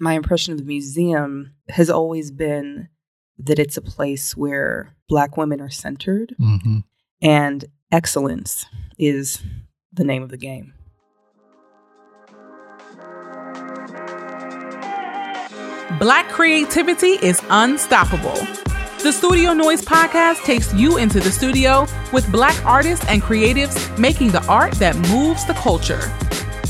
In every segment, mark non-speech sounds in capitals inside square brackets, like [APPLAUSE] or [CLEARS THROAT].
my impression of the museum has always been that it's a place where Black women are centered Mm-hmm. and excellence is the name of the game. Black creativity is unstoppable. The Studio Noise podcast takes you into the studio with black artists and creatives making the art that moves the culture.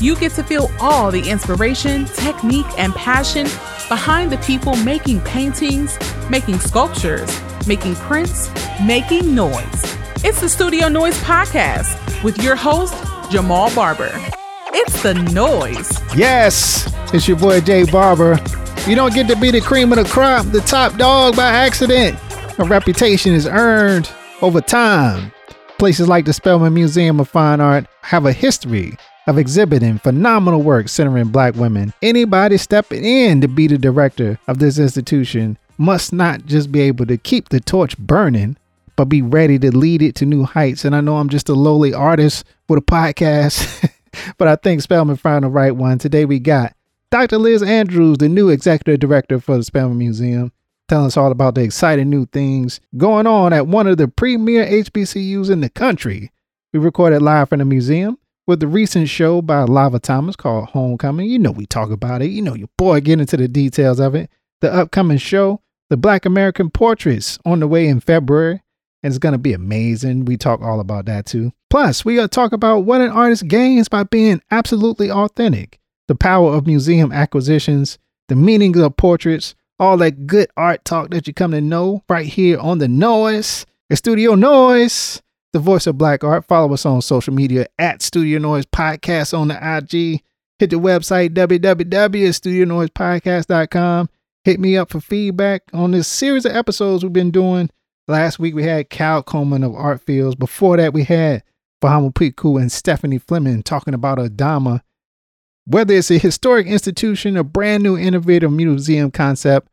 You get to feel all the inspiration, technique, and passion behind the people making paintings, making sculptures, making prints, making noise. It's the Studio Noise podcast with your host, Jamal Barber. It's the noise. Yes, it's your boy Jay Barber. You don't get to be the cream of the crop, the top dog by accident. A reputation is earned over time. Places like the Spelman Museum of Fine Art have a history of exhibiting phenomenal work centering black women. Anybody stepping in to be the director of this institution must not just be able to keep the torch burning, but be ready to lead it to new heights. And I know I'm just a lowly artist with a podcast, [LAUGHS] but I think Spelman found the right one. Today we got Dr. Liz Andrews, the new executive director for the Spelman Museum, telling us all about the exciting new things going on at one of the premier HBCUs in the country. We recorded live from the museum with the recent show by Lava Thomas called Homecoming. You know we talk about it. You know your boy get into the details of it. The upcoming show, The Black American Portraits, on the way in February. And it's going to be amazing. We talk all about that too. Plus, we going to talk about what an artist gains by being absolutely authentic the power of museum acquisitions, the meaning of portraits, all that good art talk that you come to know right here on the Noise, the Studio Noise, the voice of black art. Follow us on social media at Studio Noise Podcast on the IG. Hit the website www.studionoisepodcast.com. Hit me up for feedback on this series of episodes we've been doing. Last week we had Cal Coleman of Art Fields. Before that we had Bahama Piku and Stephanie Fleming talking about Adama whether it's a historic institution, a brand new innovative museum concept,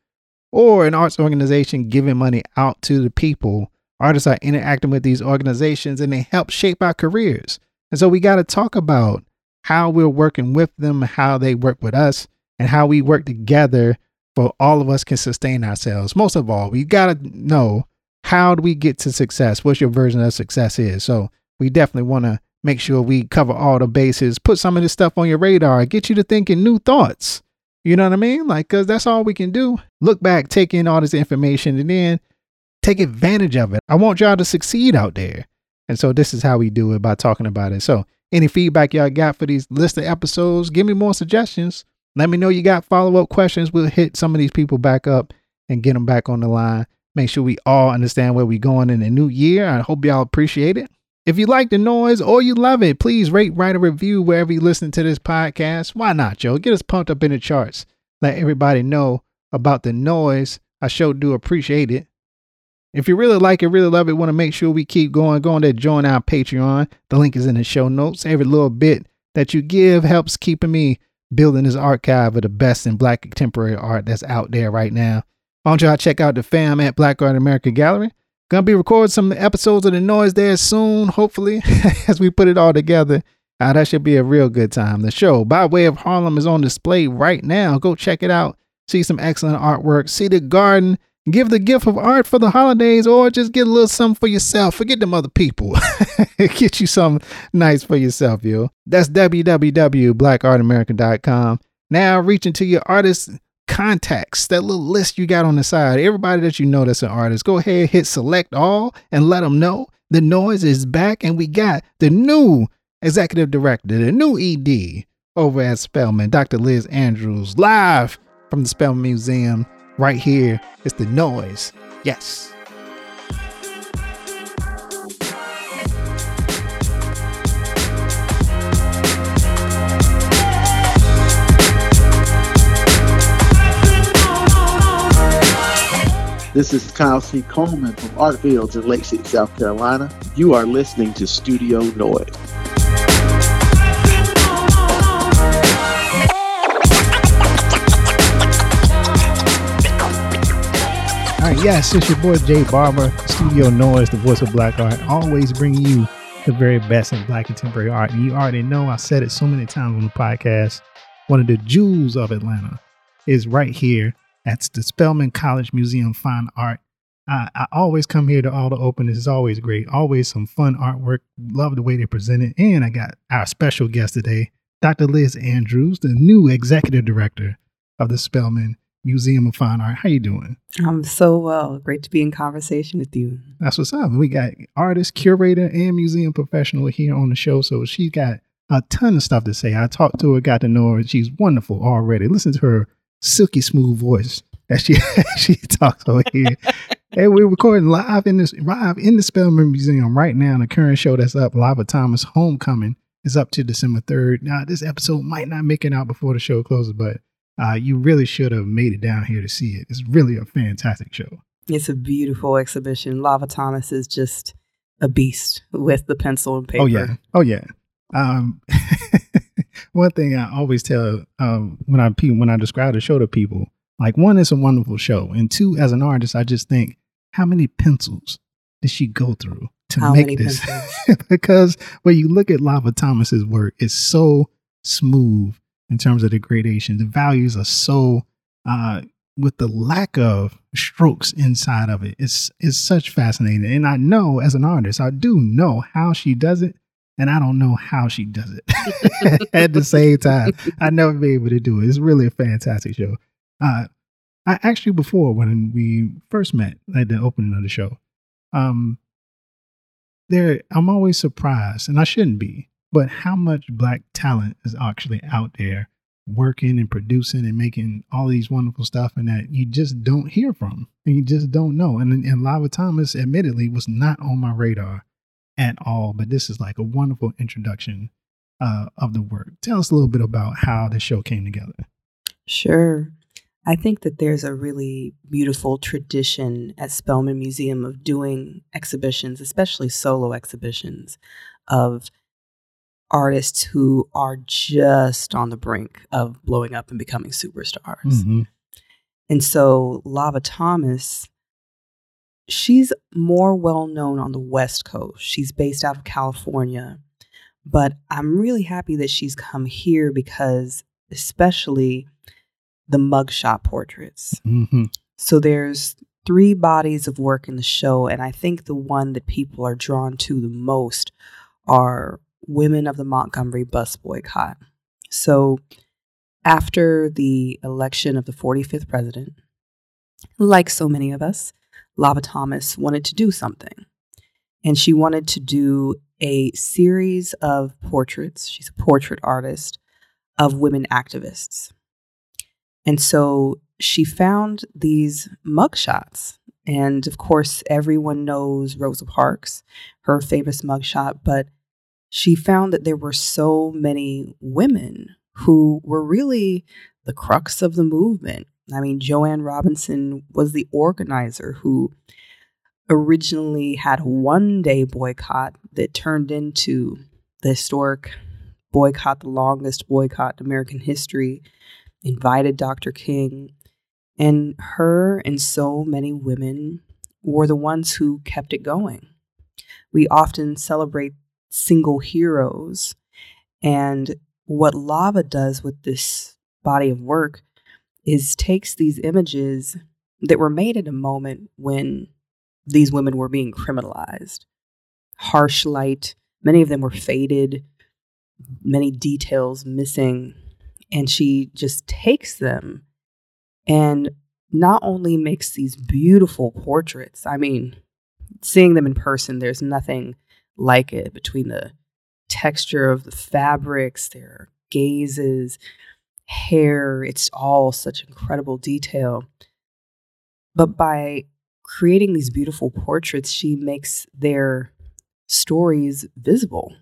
or an arts organization giving money out to the people, artists are interacting with these organizations and they help shape our careers. And so we got to talk about how we're working with them, how they work with us, and how we work together for all of us can sustain ourselves. Most of all, we got to know how do we get to success? What's your version of success is? So we definitely want to make sure we cover all the bases, put some of this stuff on your radar, get you to thinking new thoughts. You know what I mean? Like, cause that's all we can do. Look back, take in all this information, and then take advantage of it. I want y'all to succeed out there. And so this is how we do it by talking about it. So any feedback y'all got for these list of episodes, give me more suggestions. Let me know you got follow up questions. We'll hit some of these people back up and get them back on the line. Make sure we all understand where we're going in the new year. I hope y'all appreciate it. If you like the noise or you love it, please rate, write a review wherever you listen to this podcast. Why not, Joe? Get us pumped up in the charts. Let everybody know about the noise. I sure do appreciate it. If you really like it, really love it, want to make sure we keep going, go on there, join our Patreon. The link is in the show notes. Every little bit that you give helps keeping me building this archive of the best in black contemporary art that's out there right now. Why don't y'all check out the fam at Black Art America Gallery? Gonna be recording some episodes of the noise there soon, hopefully, [LAUGHS] as we put it all together. Uh, that should be a real good time. The show, by way of Harlem, is on display right now. Go check it out. See some excellent artwork. See the garden. Give the gift of art for the holidays, or just get a little something for yourself. Forget them other people. [LAUGHS] get you something nice for yourself, yo. That's www.blackartamerica.com. Now reaching to your artist contacts, that little list you got on the side, everybody that you know that's an artist, go ahead, hit select all and let them know the noise is back and we got the new executive director, the new ED over at Spelman, Dr. Liz Andrews, live from the Spelman Museum right here is the noise. Yes. This is Kyle C. Coleman from Art Fields in Lake City, South Carolina. You are listening to Studio Noise. Right, yes, it's your boy Jay Barber, Studio Noise, the voice of black art, always bringing you the very best in black contemporary art. And you already know I said it so many times on the podcast, one of the jewels of Atlanta, is right here at the Spelman College Museum Fine Art. I, I always come here to all the openings. It's always great. Always some fun artwork. Love the way they present it. And I got our special guest today, Dr. Liz Andrews, the new executive director of the Spelman Museum of Fine Art. How you doing? I'm so well. Great to be in conversation with you. That's what's up. We got artist, curator, and museum professional here on the show. So she's got a ton of stuff to say. I talked to her, got to know her. She's wonderful already. Listen to her silky smooth voice that she [LAUGHS] she talks over here. and we're recording live in this live in the Spelman Museum right now. The current show that's up, Lava Thomas Homecoming, is up to December third. Now this episode might not make it out before the show closes, but uh, you really should have made it down here to see it. It's really a fantastic show. It's a beautiful exhibition. Lava Thomas is just a beast with the pencil and paper. Oh yeah, oh yeah. Um, [LAUGHS] one thing I always tell um, when I when I describe the show to people, like one, it's a wonderful show, and two, as an artist, I just think how many pencils did she go through to How make this? [LAUGHS] because when you look at Lava Thomas's work, it's so smooth in terms of the gradation. The values are so uh, with the lack of strokes inside of it. It's it's such fascinating. And I know as an artist, I do know how she does it, and I don't know how she does it [LAUGHS] at the same time. I'd never be able to do it. It's really a fantastic show. Uh, I you before when we first met at the opening of the show. Um, there, I'm always surprised, and I shouldn't be, but how much black talent is actually out there working and producing and making all these wonderful stuff, and that you just don't hear from, and you just don't know. And and Lava Thomas, admittedly, was not on my radar at all, but this is like a wonderful introduction uh, of the work. Tell us a little bit about how the show came together. Sure. I think that there's a really beautiful tradition at Spelman Museum of doing exhibitions, especially solo exhibitions, of artists who are just on the brink of blowing up and becoming superstars. Mhm. And so Lava Thomas, she's more well known on the West Coast. She's based out of California. But I'm really happy that she's come here because, especially the mugshot portraits. Mhm. So there's three bodies of work in the show, and I think the one that people are drawn to the most are women of the Montgomery bus boycott. So after the election of the 45th president, like so many of us, Lava Thomas wanted to do something. And she wanted to do a series of portraits. She's a portrait artist of women activists. And so she found these mugshots. And of course, everyone knows Rosa Parks, her famous mugshot, but she found that there were so many women who were really the crux of the movement. I mean, Jo Ann Robinson was the organizer who originally had one day boycott that turned into the historic boycott, the longest boycott in American history, invited Dr. King. And her and so many women were the ones who kept it going. We often celebrate single heroes. And what Lava does with this body of work is takes these images that were made at a moment when these women were being criminalized. Harsh light, many of them were faded, many details missing. And she just takes them and not only makes these beautiful portraits, I mean, seeing them in person, there's nothing like it between the texture of the fabrics, their gazes, hair. It's all such incredible detail. But by creating these beautiful portraits, she makes their stories visible.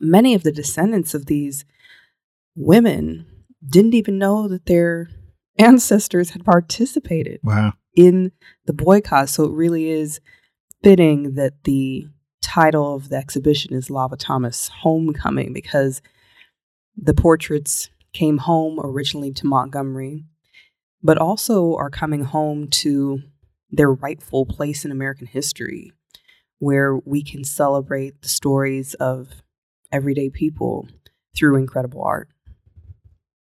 Many of the descendants of these women didn't even know that their [LAUGHS] ancestors had participated Wow. in the boycott. So it really is fitting that the title of the exhibition is Lava Thomas Homecoming because the portraits came home originally to Montgomery, but also are coming home to their rightful place in American history where we can celebrate the stories of everyday people through incredible art.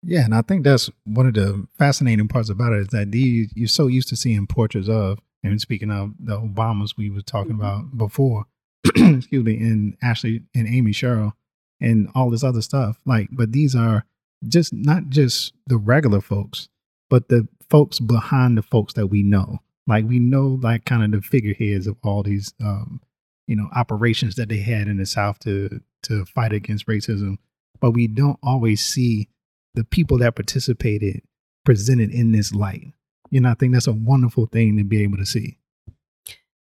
Yeah, and I think that's one of the fascinating parts about it is that these you're so used to seeing portraits of, and speaking of the Obamas we were talking Mhm. about before, [CLEARS THROAT] excuse me, and Ashley and Amy Sherald and all this other stuff. Like, but these are just not just the regular folks, but the folks behind the folks that we know. Like we know like kind of the figureheads of all these um, you know, operations that they had in the South to to fight against racism. But we don't always see the people that participated presented in this light. You know, I think that's a wonderful thing to be able to see.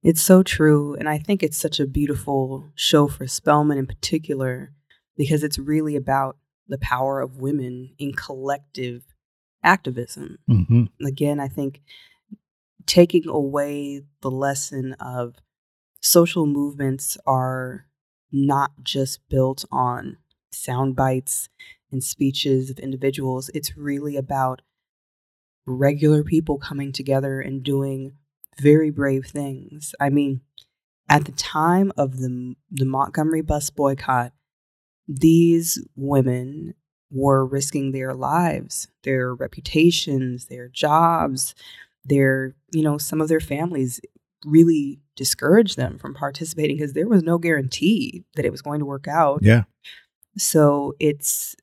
It's so true. And I think it's such a beautiful show for Spelman in particular because it's really about the power of women in collective activism. Mm-hmm. Again, I think taking away the lesson of social movements are not just built on sound bites and speeches of individuals, it's really about regular people coming together and doing very brave things. I mean, at the time of the the Montgomery bus boycott, these women were risking their lives, their reputations, their jobs, their, you know, some of their families really discouraged them from participating because there was no guarantee that it was going to work out. Yeah. So it's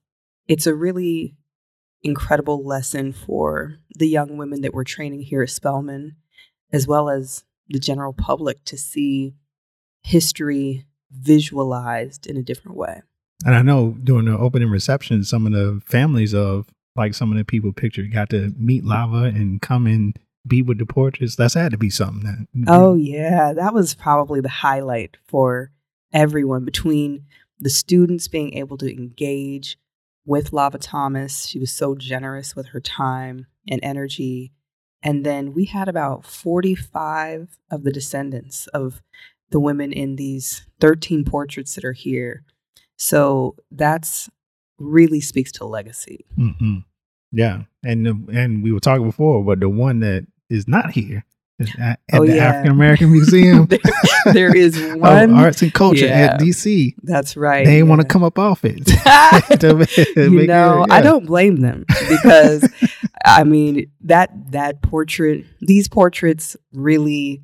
it's a really incredible lesson for the young women that we're training here at Spelman, as well as the general public to see history visualized in a different way. And I know during the opening reception, some of the families of like some of the people pictured got to meet Lava and come and be with the portraits. That's had to be something that Oh yeah, that was probably the highlight for everyone between the students being able to engage with Lava Thomas. She was so generous with her time and energy. And then we had about 45 of the descendants of the women in these 13 portraits that are here. So that's really speaks to legacy. hmm Yeah, and the, and we were talking before, but the one that is not here at, Oh, the yeah. African American Museum [LAUGHS] there, there is [LAUGHS] one. Arts and Culture Yeah. at DC. That's right. They ain't want to come up off it. [LAUGHS] You make it- know, I don't blame them because I mean that that portrait, these portraits really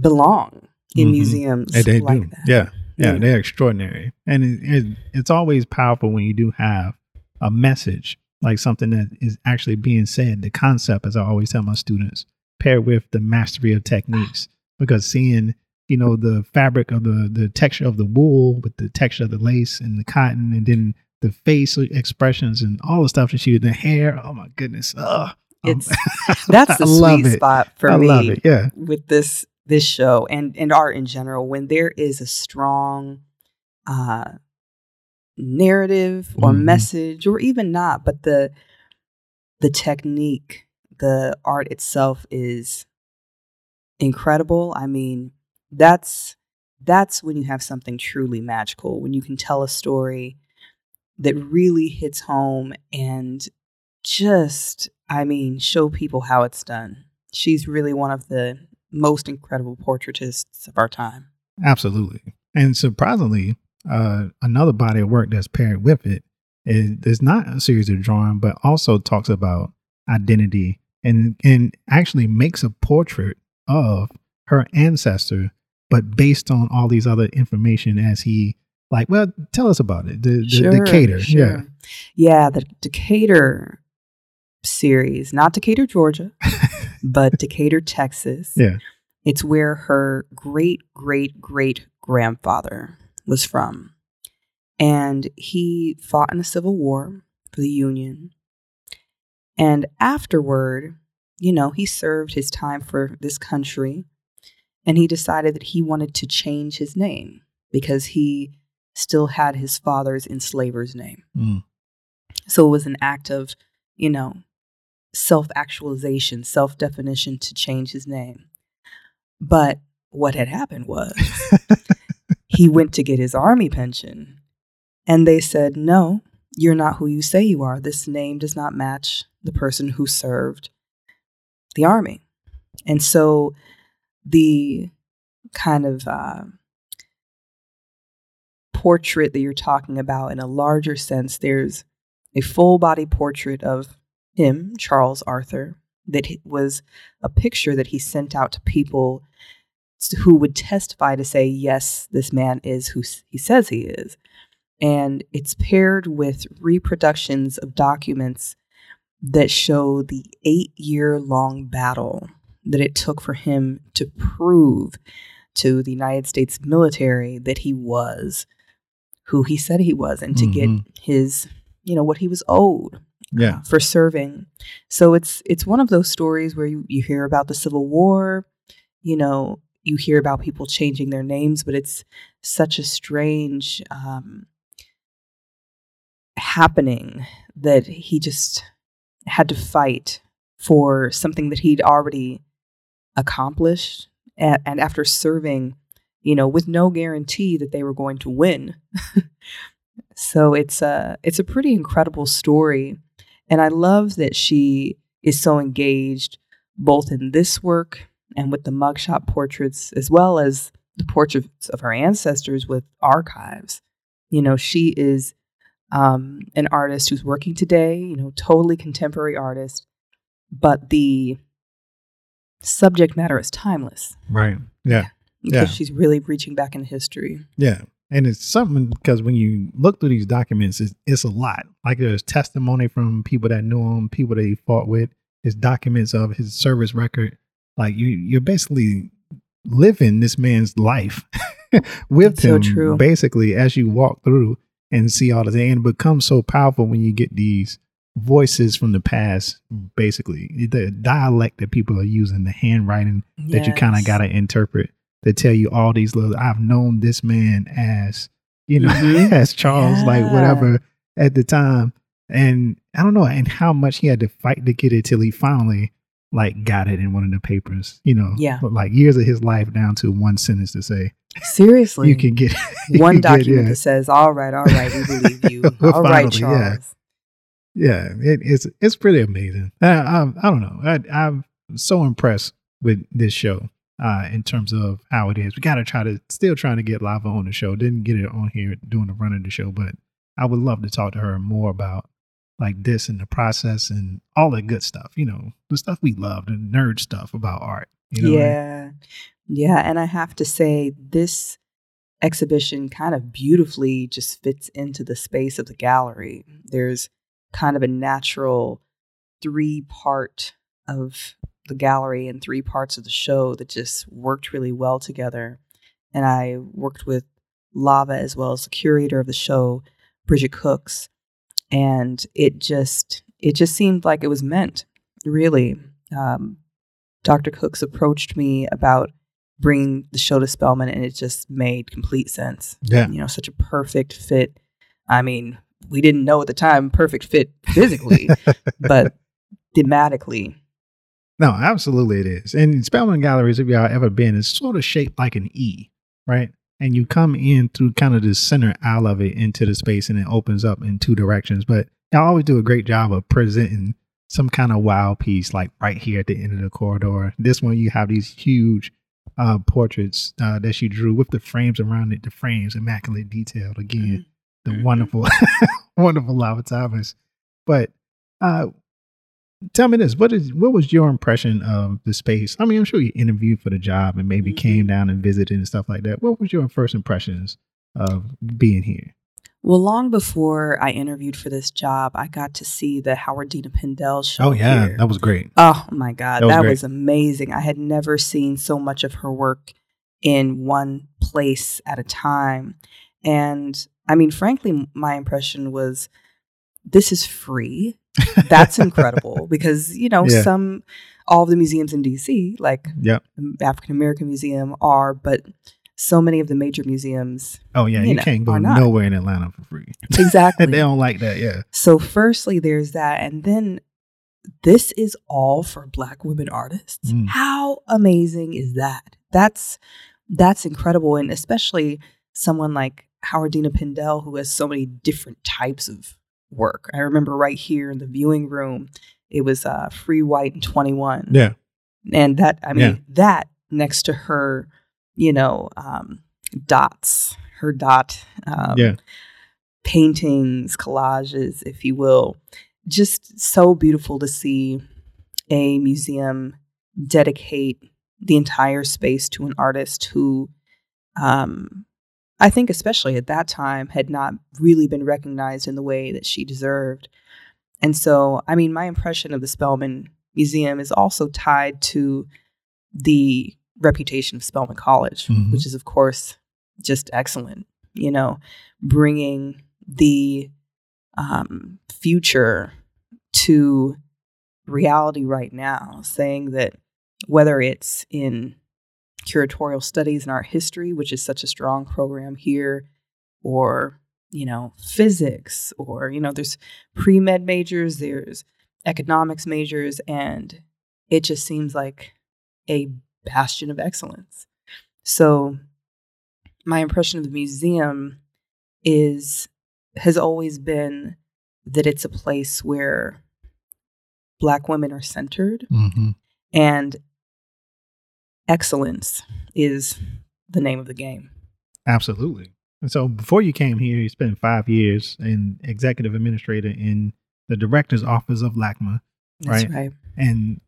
belong in Mhm. museums And they like do. that. Yeah. Yeah, Yeah. they're extraordinary. And it, it, it's always powerful when you do have a message, like something that is actually being said. The concept, as I always tell my students, paired with the mastery of techniques. Because seeing, you know, the fabric of the the texture of the wool with the texture of the lace and the cotton and then the face expressions and all the stuff that she did the hair. Oh my goodness. Ugh. Um, It's [LAUGHS] that's the sweet it. spot for I me love it. Yeah. with this this show and and art in general when there is a strong uh narrative or Mhm. message or even not but the the technique the art itself is incredible. I mean that's that's when you have something truly magical when you can tell a story that really hits home and just i mean show people how it's done. She's really one of the most incredible portraitists of our time. Absolutely. And surprisingly, uh, another body of work that's paired with it is, is not a series of drawing, but also talks about identity and and actually makes a portrait of her ancestor, but based on all these other information as he like, well, tell us about it. The the Decatur. Yeah. yeah the decatur series not decatur georgia [LAUGHS] but decatur texas Yeah. it's where her great great great grandfather was from and he fought in the civil war for the union and afterward you know he served his time for this country and he decided that he wanted to change his name because he still had his father's enslaver's name Mm. so it was an act of, you know, self actualization, self definition to change his name. But what had happened was [LAUGHS] he went to get his army pension and they said, no, you're not who you say you are. This name does not match the person who served the army. And so the kind of uh, portrait that you're talking about in a larger sense, there's a full body portrait of him, Charles Arthur, that was a picture that he sent out to people who would testify to say, yes, this man is who he says he is. And it's paired with reproductions of documents that show the eight year long battle that it took for him to prove to the United States military that he was who he said he was and to get Mhm. his, you know, what he was owed Yeah. for serving. So it's it's one of those stories where you, you hear about the Civil War, you know, you hear about people changing their names, but it's such a strange um, happening that he just had to fight for something that he'd already accomplished, and, and after serving, you know, with no guarantee that they were going to win. [LAUGHS] so it's a it's a pretty incredible story and I love that she is so engaged both in this work and with the mugshot portraits, as well as the portraits of her ancestors with archives. You know, she is um, an artist who's working today, you know, totally contemporary artist, but the subject matter is timeless Right. Yeah. because Yeah. she's really reaching back in history. Yeah. And it's something because when you look through these documents, it's, it's a lot. Like there's testimony from people that knew him, people that he fought with, his documents of his service record. Like you, you're basically living this man's life [LAUGHS] with That's so him, true. basically, as you walk through and see all this. And it becomes so powerful when you get these voices from the past, basically, the dialect that people are using, the handwriting that you kind of got to interpret to tell you all these little I've known this man as you know Mhm. [LAUGHS] as Charles like whatever at the time and I don't know and how much he had to fight to get it till he finally like got it in one of the papers you know Yeah. like years of his life down to one sentence to say Seriously. you can get [LAUGHS] you one can get, document yeah. that says, "All right, all right, we believe you. [LAUGHS] All right, Finally, yeah. Charles." yeah it, it's it's pretty amazing I, I, I don't know I, I'm so impressed with this show uh in terms of how it is we got to try to still trying to get lava on the show didn't get it on here doing the run of the show but I would love to talk to her more about like this and the process and all that good stuff you know the stuff we love the nerd stuff about art you know yeah, yeah, and I have to say, this exhibition kind of beautifully just fits into the space of the gallery. There's kind of a natural three part of the gallery and three parts of the show that just worked really well together. And I worked with Lava as well as the curator of the show, Bridget Cooks, and it just it just seemed like it was meant. Really, um, Dr. Cooks approached me about bringing the show to Spelman, and it just made complete sense. yeah You know, such a perfect fit. I mean, we didn't know at the time perfect fit physically, [LAUGHS] but thematically, No, absolutely it is. And Spelman Galleries, if y'all ever been, it's sort of shaped like an E, right? And you come in through kind of the center aisle of it into the space and it opens up in two directions. But y'all always do a great job of presenting some kind of wow piece like right here at the end of the corridor. This one you have these huge uh portraits uh that she drew with the frames around it, the frames immaculate detailed again the Mhm. wonderful, [LAUGHS] wonderful Lava Thomas. But uh, tell me this: what is what was your impression of the space? I mean, I'm sure you interviewed for the job and maybe Mhm. came down and visited and stuff like that. What was your first impressions of being here? Well, long before I interviewed for this job, I got to see the Howardena Pindell show. Oh yeah, here. that was great. Oh my God, That was that, was, amazing. I had never seen so much of her work in one place at a time. And I mean, frankly, my impression was this is free. That's incredible [LAUGHS] because, you know, Yeah. some, all of the museums in DC, like Yep. African American Museum, are, but so many of the major museums. Oh yeah, You you, know, can't go nowhere in Atlanta for free. [LAUGHS] Exactly. And they don't like that. Yeah. So, firstly, there's that. And then this is all for Black women artists. Mm. How amazing is that? That's that's incredible. And especially someone like Howardena Pindell, who has so many different types of work. I remember right here in the viewing room, it was uh, Free White and 21. Yeah. And that, I mean, Yeah. that next to her, you know, um, dots, her dot. Um, Yeah. paintings, collages, if you will. Just so beautiful to see a museum dedicate the entire space to an artist who, um, I think, especially at that time, had not really been recognized in the way that she deserved. And so, I mean, my impression of the Spelman Museum is also tied to the reputation of Spelman College, Mhm. which is, of course, just excellent. You know, bringing the um, future to reality right now, saying that whether it's in curatorial studies and art history, which is such a strong program here, or you know, physics, or you know, there's pre med majors, there's economics majors, and it just seems like a bastion of excellence. So, my impression of the museum is has always been that it's a place where black women are centered hmm and excellence is the name of the game. Absolutely. And so before you came here, you spent five years in executive administrator in the director's office of LACMA. That's Right. right. And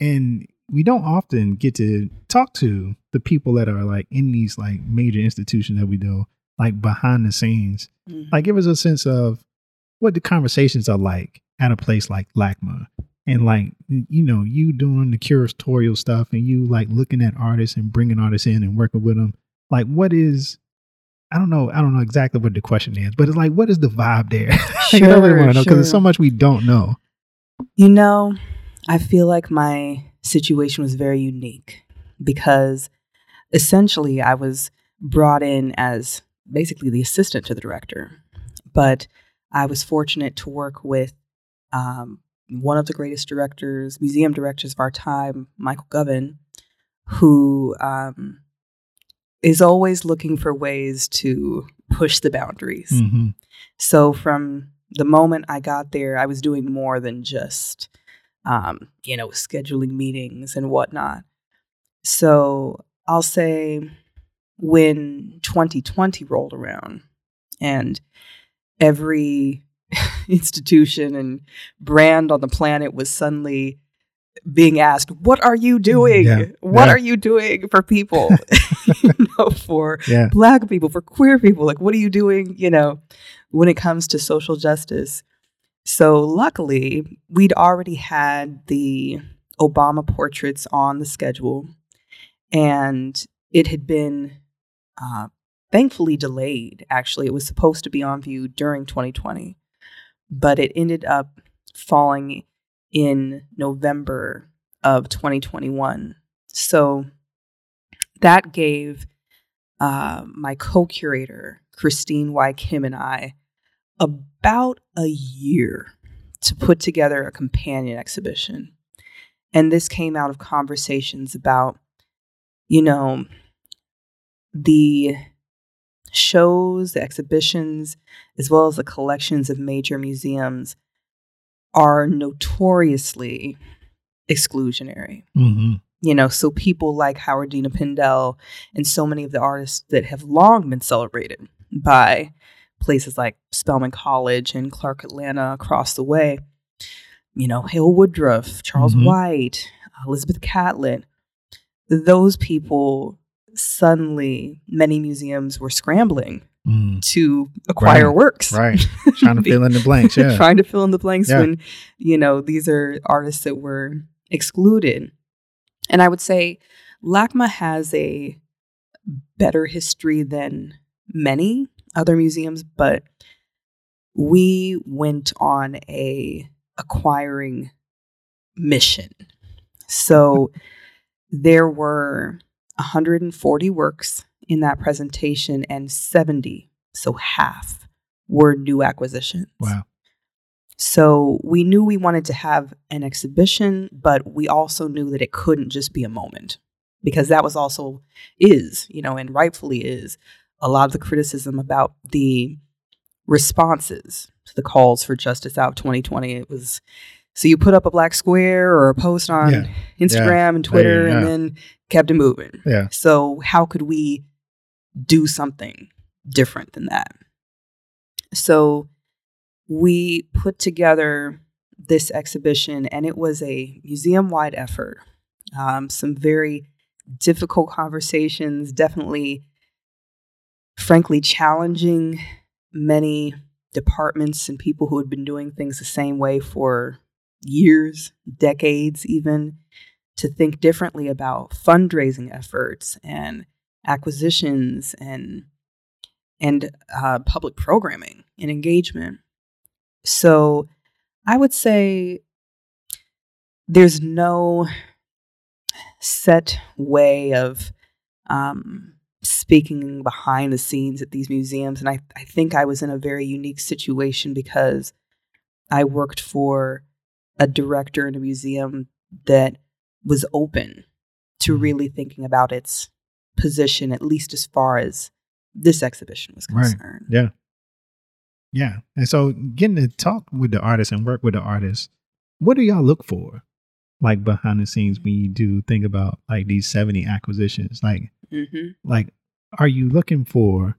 and we don't often get to talk to the people that are like in these like major institutions that we do, like behind the scenes. Mhm. Like give us a sense of what the conversations are like at a place like LACMA. And like you know, you doing the curatorial stuff and you like looking at artists and bringing artists in and working with them. Like what is I don't know. I don't know exactly what the question is, but it's like, what is the vibe there? [LAUGHS] Like, I really Sure, want to know because there's so much we don't know. You know, I feel like my situation was very unique because essentially I was brought in as basically the assistant to the director, but I was fortunate to work with um, one of the greatest directors, museum directors of our time, Michael Govan, who um, is always looking for ways to push the boundaries. hmm So from the moment I got there, I was doing more than just, um, you know, scheduling meetings and whatnot. So I'll say when 2020 rolled around and every [LAUGHS] institution and brand on the planet was suddenly being asked, What are you doing? Yeah, What yeah. are you doing for people? [LAUGHS] [LAUGHS] you know, for Yeah. black people, for queer people. Like, what are you doing, you know, when it comes to social justice? So, luckily, we'd already had the Obama portraits on the schedule, and it had been uh, thankfully delayed. Actually, it was supposed to be on view during 2020, but it ended up falling in November of 2021. So, that gave uh, my co-curator Christine Y. Kim and I about a year to put together a companion exhibition, and this came out of conversations about, you know, the shows, the exhibitions, as well as the collections of major museums are notoriously exclusionary. Hmm you know so people like howardena pindell and so many of the artists that have long been celebrated by places like spelman college and clark atlanta across the way you know hale woodruff charles Mhm. white elizabeth catlett those people suddenly many museums were scrambling Mm. to acquire Right, works Right. [LAUGHS] Trying to fill in the blanks. Yeah. trying to fill in the blanks Yeah. when you know these are artists that were excluded and i would say lacma has a better history than many other museums but we went on a acquiring mission so [LAUGHS] there were 140 works in that presentation and 70 so half were new acquisitions Wow. so we knew we wanted to have an exhibition, but we also knew that it couldn't just be a moment because that was also is, you know, and rightfully is a lot of the criticism about the responses to the calls for Justice Out 2020. It was so you put up a black square or a post on Yeah. Instagram and Twitter Yeah. and then kept it moving. Yeah. So how could we do something different than that? So we put together this exhibition, and it was a museum wide effort. Um, some very difficult conversations, definitely, frankly, challenging many departments and people who had been doing things the same way for years, decades, even to think differently about fundraising efforts and acquisitions and and uh, public programming and engagement. So I would say there's no set way of um, speaking behind the scenes at these museums. And I, I think I was in a very unique situation because I worked for a director in a museum that was open to Mm-hmm. really thinking about its position, at least as far as this exhibition was concerned. Right. Yeah. Yeah. And so getting to talk with the artists and work with the artists, what do y'all look for? Like behind the scenes when you do think about like these 70 acquisitions, like hmm like are you looking for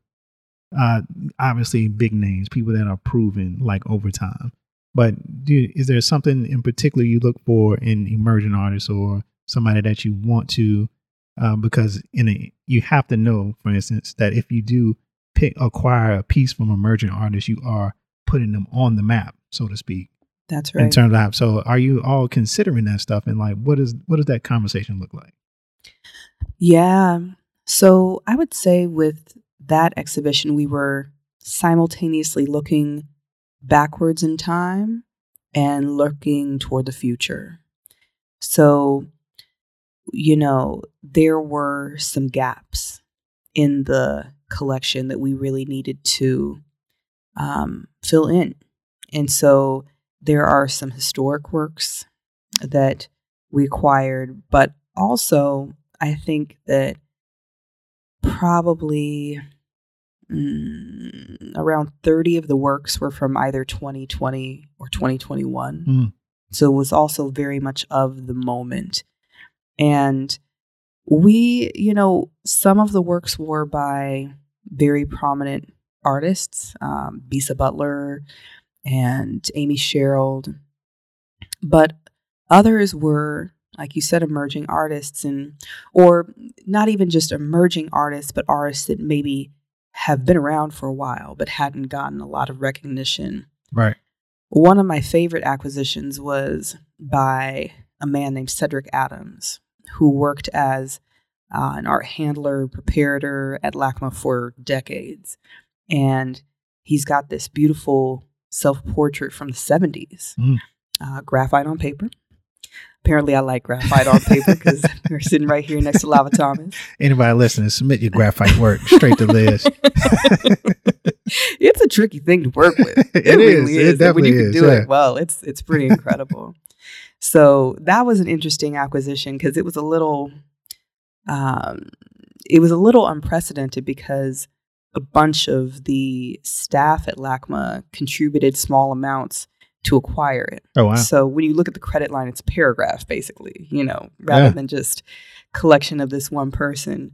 uh obviously big names, people that are proven like over time. But do, is there something in particular you look for in emerging artists or somebody that you want to uh, because in a you have to know, for instance, that if you do pick acquire a piece from emerging artists, you are putting them on the map, so to speak, That's right. in terms of so are you all considering that stuff and like what is what does that conversation look like? Yeah. So I would say with that exhibition, we were simultaneously looking backwards in time and looking toward the future. So, you know, there were some gaps in the collection that we really needed to um, fill in. And so there are some historic works that we acquired, but also I think that probably mm, around 30 of the works were from either 2020 or 2021. Mm. So it was also very much of the moment. And we, you know, some of the works were by very prominent artists, um, Bisa Butler and Amy Sherald, but others were, like you said, emerging artists, and or not even just emerging artists, but artists that maybe have been around for a while but hadn't gotten a lot of recognition. Right. One of my favorite acquisitions was by a man named Cedric Adams, who worked as uh, an art handler, preparator at LACMA for decades. And he's got this beautiful self portrait from the 70s, Mm. uh, graphite on paper. Apparently, I like graphite on paper because we're [LAUGHS] sitting right here next to Lava Thomas. Anybody listening, submit your graphite work straight to Liz. [LAUGHS] it's a tricky thing to work with. [LAUGHS] It It, is. really It is. And definitely when you can is, do yeah. it well, it's it's pretty incredible. so that was an interesting acquisition because it was a little, um, it was a little unprecedented because a bunch of the staff at LACMA contributed small amounts to acquire it. Oh wow. So when you look at the credit line, it's a paragraph basically, you know, rather Yeah. than just collection of this one person.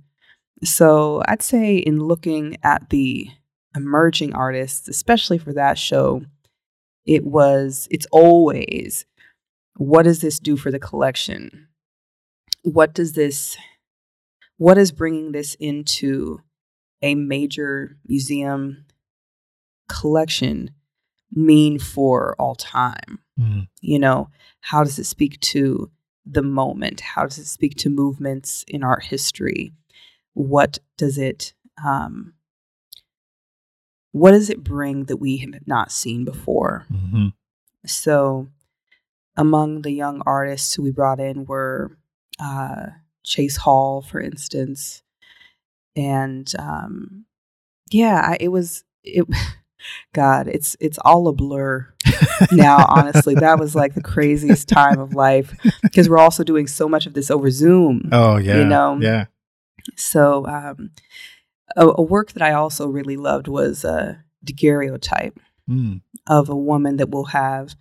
So I'd say in looking at the emerging artists, especially for that show, it was it's always what does this do for the collection? What does this what is bringing this into a major museum collection mean for all time? Mm. you know how does it speak to the moment how does it speak to movements in art history what does it um, what does it bring that we have not seen before Mhm. so among the young artists who we brought in were uh, chase hall for instance and um, yeah I, it was it [LAUGHS] god it's it's all a blur now honestly that was like the craziest time of life because we're also doing so much of this over zoom Oh yeah. You know, Yeah. so um, a, a work that i also really loved was a daguerreotype Mm. of a woman that we'll have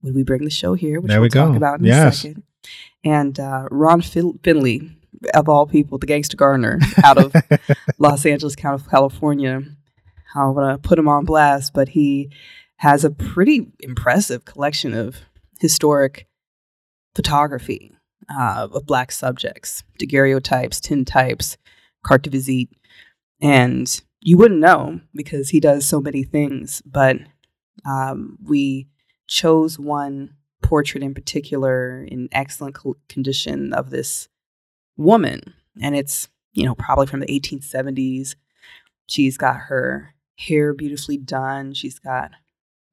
when we bring the show here which There we'll we go. talk about in Yes. a second and uh, ron fin- finley of all people the gangster gardener out of [LAUGHS] los angeles Cal- california I don't want to put him on blast, but he has a pretty impressive collection of historic photography uh, of black subjects, daguerreotypes, tintypes, carte de visite, and you wouldn't know because he does so many things. But um, we chose one portrait in particular in excellent co- condition of this woman, and it's you know probably from the 1870s. She's got her hair beautifully done. She's got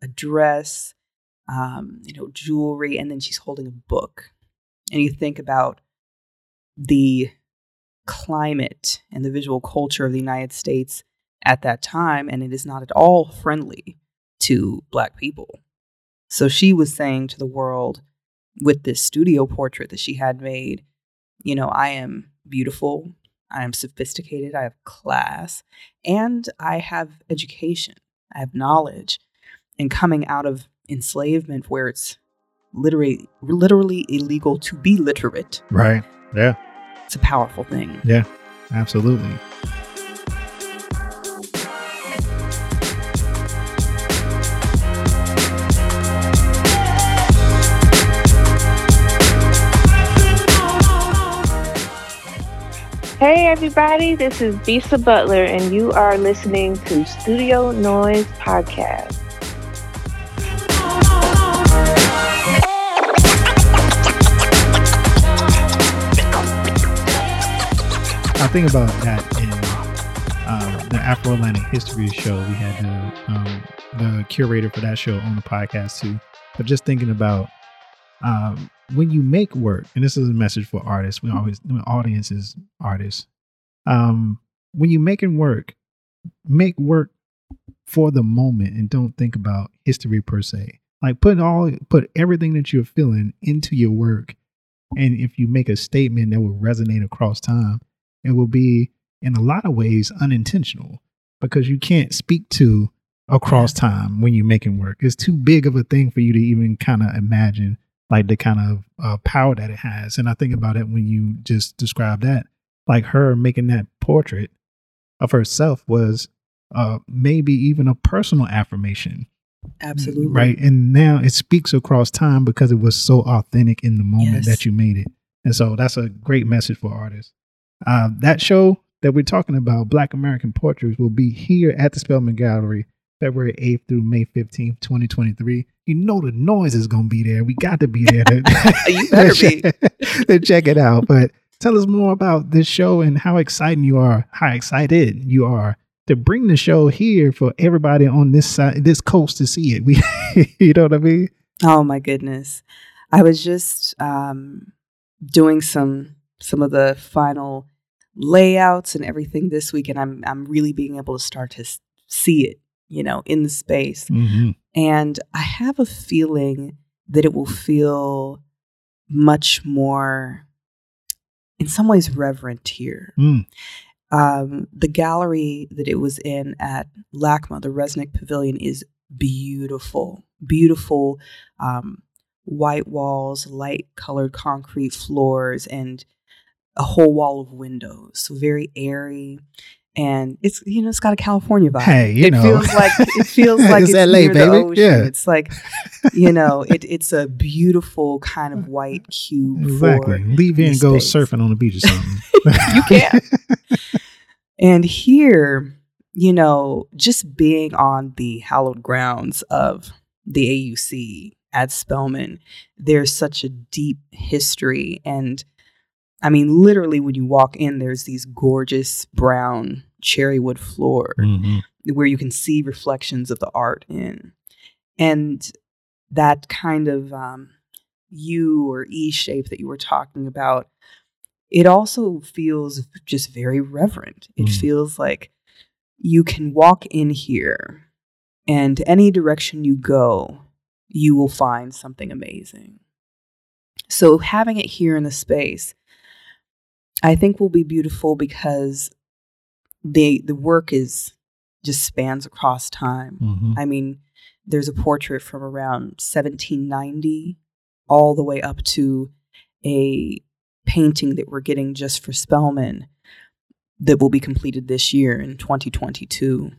a dress, um, you know, jewelry, and then she's holding a book. And you think about the climate and the visual culture of the United States at that time, and it is not at all friendly to Black people. So she was saying to the world with this studio portrait that she had made, you know, I am beautiful, I am sophisticated, I have class, and I have education, I have knowledge. And coming out of enslavement where it's literally literally illegal to be literate. Right. Yeah. It's a powerful thing. Yeah. Absolutely. Hey everybody, this is Bisa Butler, and you are listening to Studio Noise Podcast. I think about that in um, the Afro Atlantic History Show. We had the um, the curator for that show on the podcast too. But just thinking about um, when you make work, and this is a message for artists. We always the audience is artists. Um, when you're making work, make work for the moment and don't think about history per se. Like put all put everything that you're feeling into your work. And if you make a statement that will resonate across time, it will be in a lot of ways unintentional because you can't speak to across time when you're making work. It's too big of a thing for you to even kind of imagine like the kind of uh, power that it has. And I think about it when you just describe that, like her making that portrait of herself was uh, maybe even a personal affirmation. Absolutely. Right. And now it speaks across time because it was so authentic in the moment Yes. that you made it. And so that's a great message for artists. Uh, that show that we're talking about, Black American Portraits, will be here at the Spelman Gallery February 8th through May 15th, 2023. You know the noise is going to be there. We got to be there to, [LAUGHS] You [LAUGHS] better be. to check it out. But tell us more about this show and how exciting you are, how excited you are to bring the show here for everybody on this side, this coast to see it. We, [LAUGHS] you know what I mean? Oh my goodness. I was just um, doing some some of the final layouts and everything this week, and I'm I'm really being able to start to see it, you know, in the space. Mm-hmm. And I have a feeling that it will feel much more, in some ways, reverent here. Mm. Um, the gallery that it was in at LACMA, the Resnick Pavilion, is beautiful, beautiful um, white walls, light colored concrete floors, and a whole wall of windows. So very airy. And it's you know it's got a California vibe. Hey, you it know. feels like it [LAUGHS] feels like It's it's, LA, near the ocean. Yeah. It's like you know it, it's a beautiful kind of white cube. Exactly. For Leave here and go surfing on the beach or something. [LAUGHS] [LAUGHS] you can. and here, you know, just being on the hallowed grounds of the AUC at Spelman, there's such a deep history. And I mean, literally, when you walk in, there's these gorgeous brown cherry wood floors Mhm. where you can see reflections of the art in. And that kind of um, U or E shape that you were talking about, it also feels just very reverent. It Mm. feels like you can walk in here and any direction you go, you will find something amazing. So having it here in the space, I think will be beautiful because the the work is just spans across time. Mhm. I mean, there's a portrait from around 1790 all the way up to a painting that we're getting just for Spelman that will be completed this year in 2022.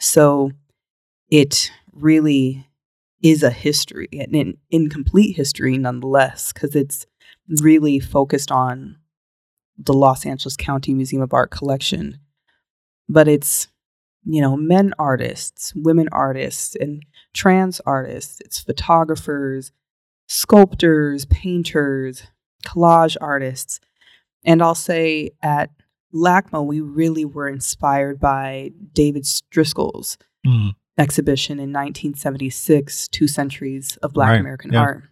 So it really is a history, an incomplete history nonetheless, because it's really focused on the Los Angeles County Museum of Art collection. But it's, you know, men artists, women artists, and trans artists, it's photographers, sculptors, painters, collage artists. And I'll say at LACMA, we really were inspired by David Driskell's Mm. exhibition in 1976, Two Centuries of Black Right, American yeah. Art,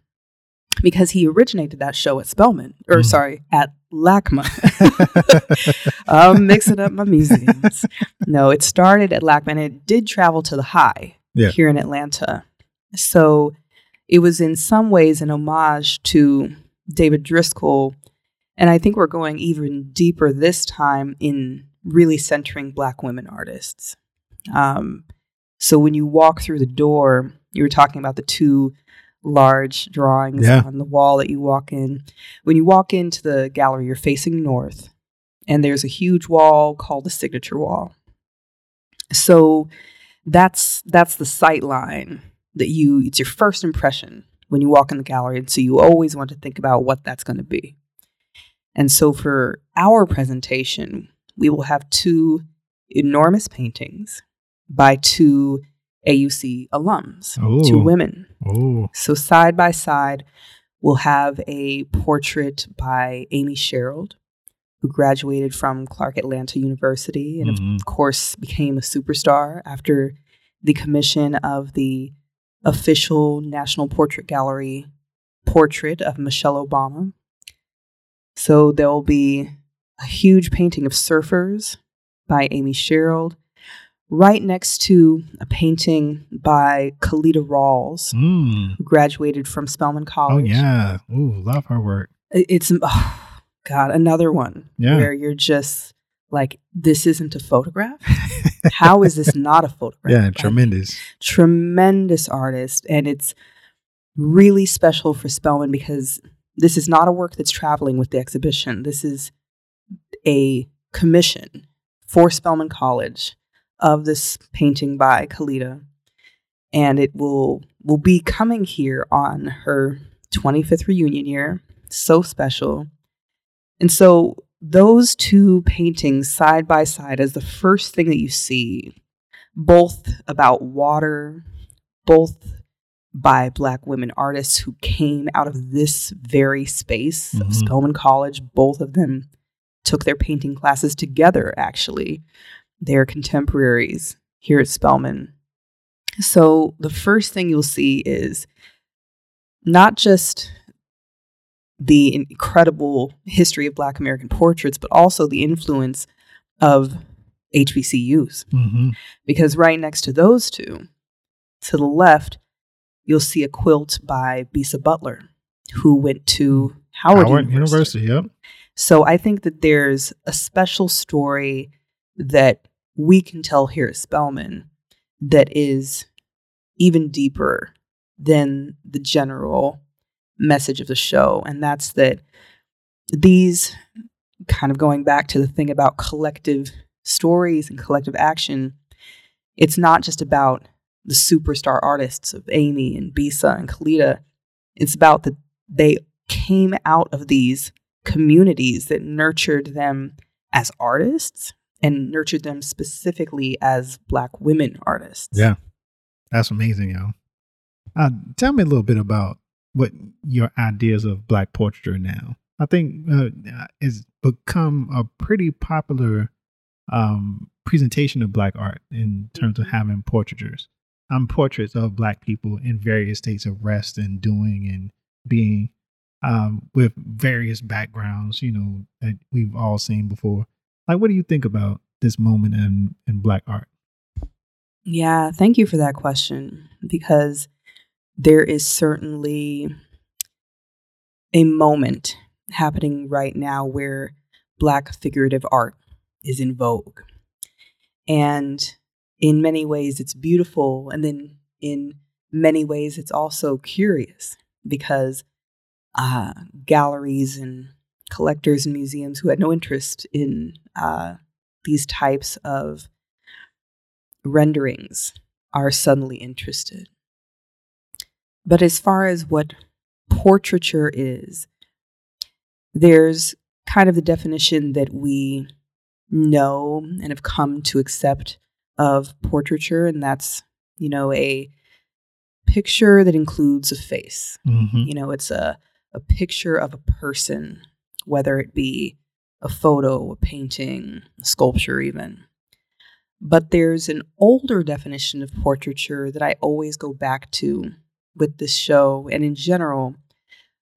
because he originated that show at Spelman, or Mm. sorry, at LACMA. [LAUGHS] I'm mixing up my museums. no, it started at LACMA and it did travel to the High Yeah. here in Atlanta. So it was in some ways an homage to David Driskell. And I think we're going even deeper this time in really centering Black women artists. Um, so when you walk through the door, you were talking about the two large drawings Yeah. on the wall that you walk in. When you walk into the gallery, you're facing north, and there's a huge wall called the signature wall. So that's that's the sight line that you it's your first impression when you walk in the gallery and so you always want to think about what that's going to be. And so for our presentation, we will have two enormous paintings by two AUC alums, two women. Oh, So side by side, we'll have a portrait by Amy Sherald, who graduated from Clark Atlanta University and Mhm. of course became a superstar after the commission of the official National Portrait Gallery portrait of Michelle Obama. So there will be a huge painting of surfers by Amy Sherald, right next to a painting by Calida Rawles, Mm. who graduated from Spelman College. Oh College. yeah. Ooh, love her work. It's, oh, God, another one Yeah. where you're just like, this isn't a photograph. [LAUGHS] How is this not a photograph? Yeah, tremendous. tremendous artist. And it's really special for Spelman because this is not a work that's traveling with the exhibition. This is a commission for Spelman College of this painting by Calida. And it will will be coming here on her 25th reunion year. So special. And so those two paintings side by side as the first thing that you see both about water, both by Black women artists who came out of this very space of Mhm. Spelman College. Both of them took their painting classes together, actually. They're contemporaries here at Spelman. So the first thing you'll see is not just the incredible history of Black American portraits, but also the influence of HBCUs hmm because right next to those two, to the left, you'll see a quilt by Bisa Butler, who went to Howard, Howard University. University. Yep. So I think that there's a special story that we can tell here at Spelman that is even deeper than the general message of the show. And that's that these, kind of going back to the thing about collective stories and collective action, it's not just about the superstar artists of Amy and Bisa and Calida. It's about that they came out of these communities that nurtured them as artists and nurtured them specifically as Black women artists. Yeah. That's amazing, yo. Uh, tell me a little bit about what your ideas of black portraiture now. I think uh, it's become a pretty popular um, presentation of black art in terms of having portraitures. Um, portraits of black people in various states of rest and doing and being um, with various backgrounds, you know, that we've all seen before. Like, what do you think about this moment in, in black art? Yeah, thank you for that question because there is certainly a moment happening right now where Black figurative art is in vogue. And in many ways, it's beautiful. And then in many ways, it's also curious because uh, galleries and collectors and museums who had no interest in uh, these types of renderings are suddenly interested. But as far as what portraiture is, there's kind of the definition that we know and have come to accept of portraiture, and that's, you know, a picture that includes a face. Mm-hmm. You know, it's a, a picture of a person, whether it be a photo, a painting, a sculpture, even. But there's an older definition of portraiture that I always go back to with this show and in general,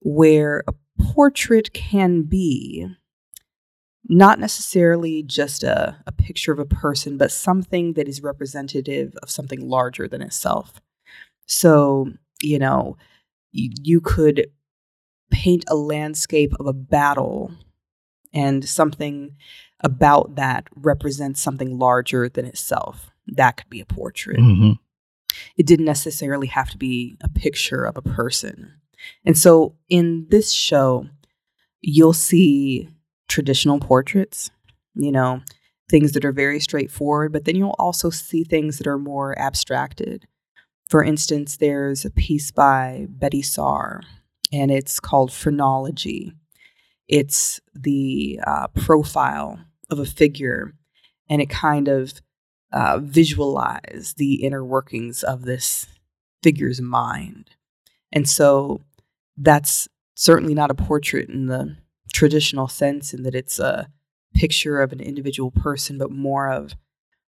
where a portrait can be not necessarily just a, a picture of a person, but something that is representative of something larger than itself. So, you know, you, you could paint a landscape of a battle and something about that represents something larger than itself. That could be a portrait. Mm-hmm. It didn't necessarily have to be a picture of a person. And so in this show, you'll see traditional portraits, you know, things that are very straightforward, but then you'll also see things that are more abstracted. For instance, there's a piece by Betye Saar, and it's called Phrenology. It's the uh, profile of a figure, and it kind of uh, the inner workings of this figure's mind. And so that's certainly not a portrait in the traditional sense, in that it's a picture of an individual person, but more of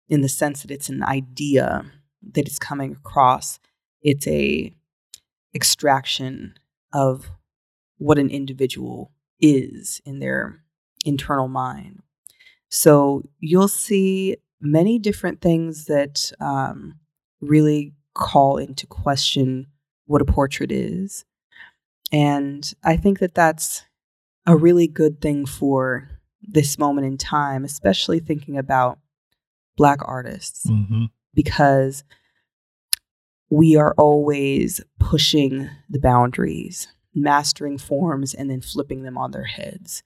in the sense that it's an idea that is coming across. It's a extraction of what an individual is in their internal mind. So you'll see many different things that um, really call into question what a portrait is. And I think that that's a really good thing for this moment in time, especially thinking about Black artists, Mm-hmm. because we are always pushing the boundaries, mastering forms, and then flipping them on their heads.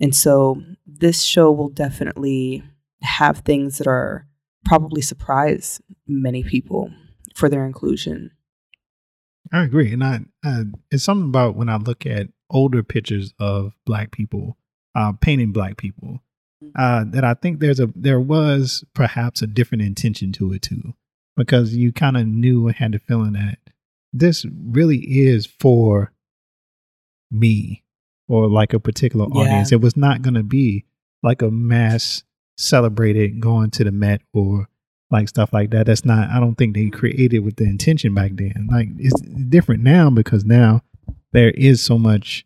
And so this show will definitely have things that are probably surprise many people for their inclusion. I agree, and I, I it's something about when I look at older pictures of black people, uh, painting black people, uh, that I think there's a there was perhaps a different intention to it too, because you kind of knew and had the feeling that this really is for me or like a particular Yeah. audience. It was not going to be like a mass celebrated going to the Met or like stuff like that. That's not. I don't think they created with the intention back then. Like it's different now because now there is so much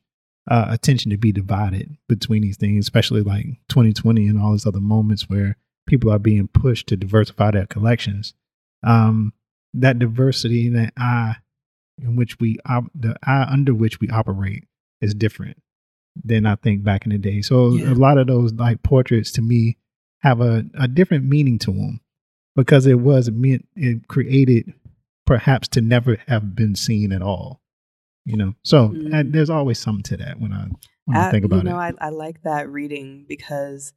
uh, attention to be divided between these things, especially like 2020 and all these other moments where people are being pushed to diversify their collections. Um, that diversity, that eye in which we op- the eye under which we operate is different than I think back in the day. So Yeah. a lot of those like portraits to me have a, a different meaning to them because it was meant it created perhaps to never have been seen at all. You know, so Mm. uh, there's always something to that when I when I Uh, think about you know, it. I, I like that reading because,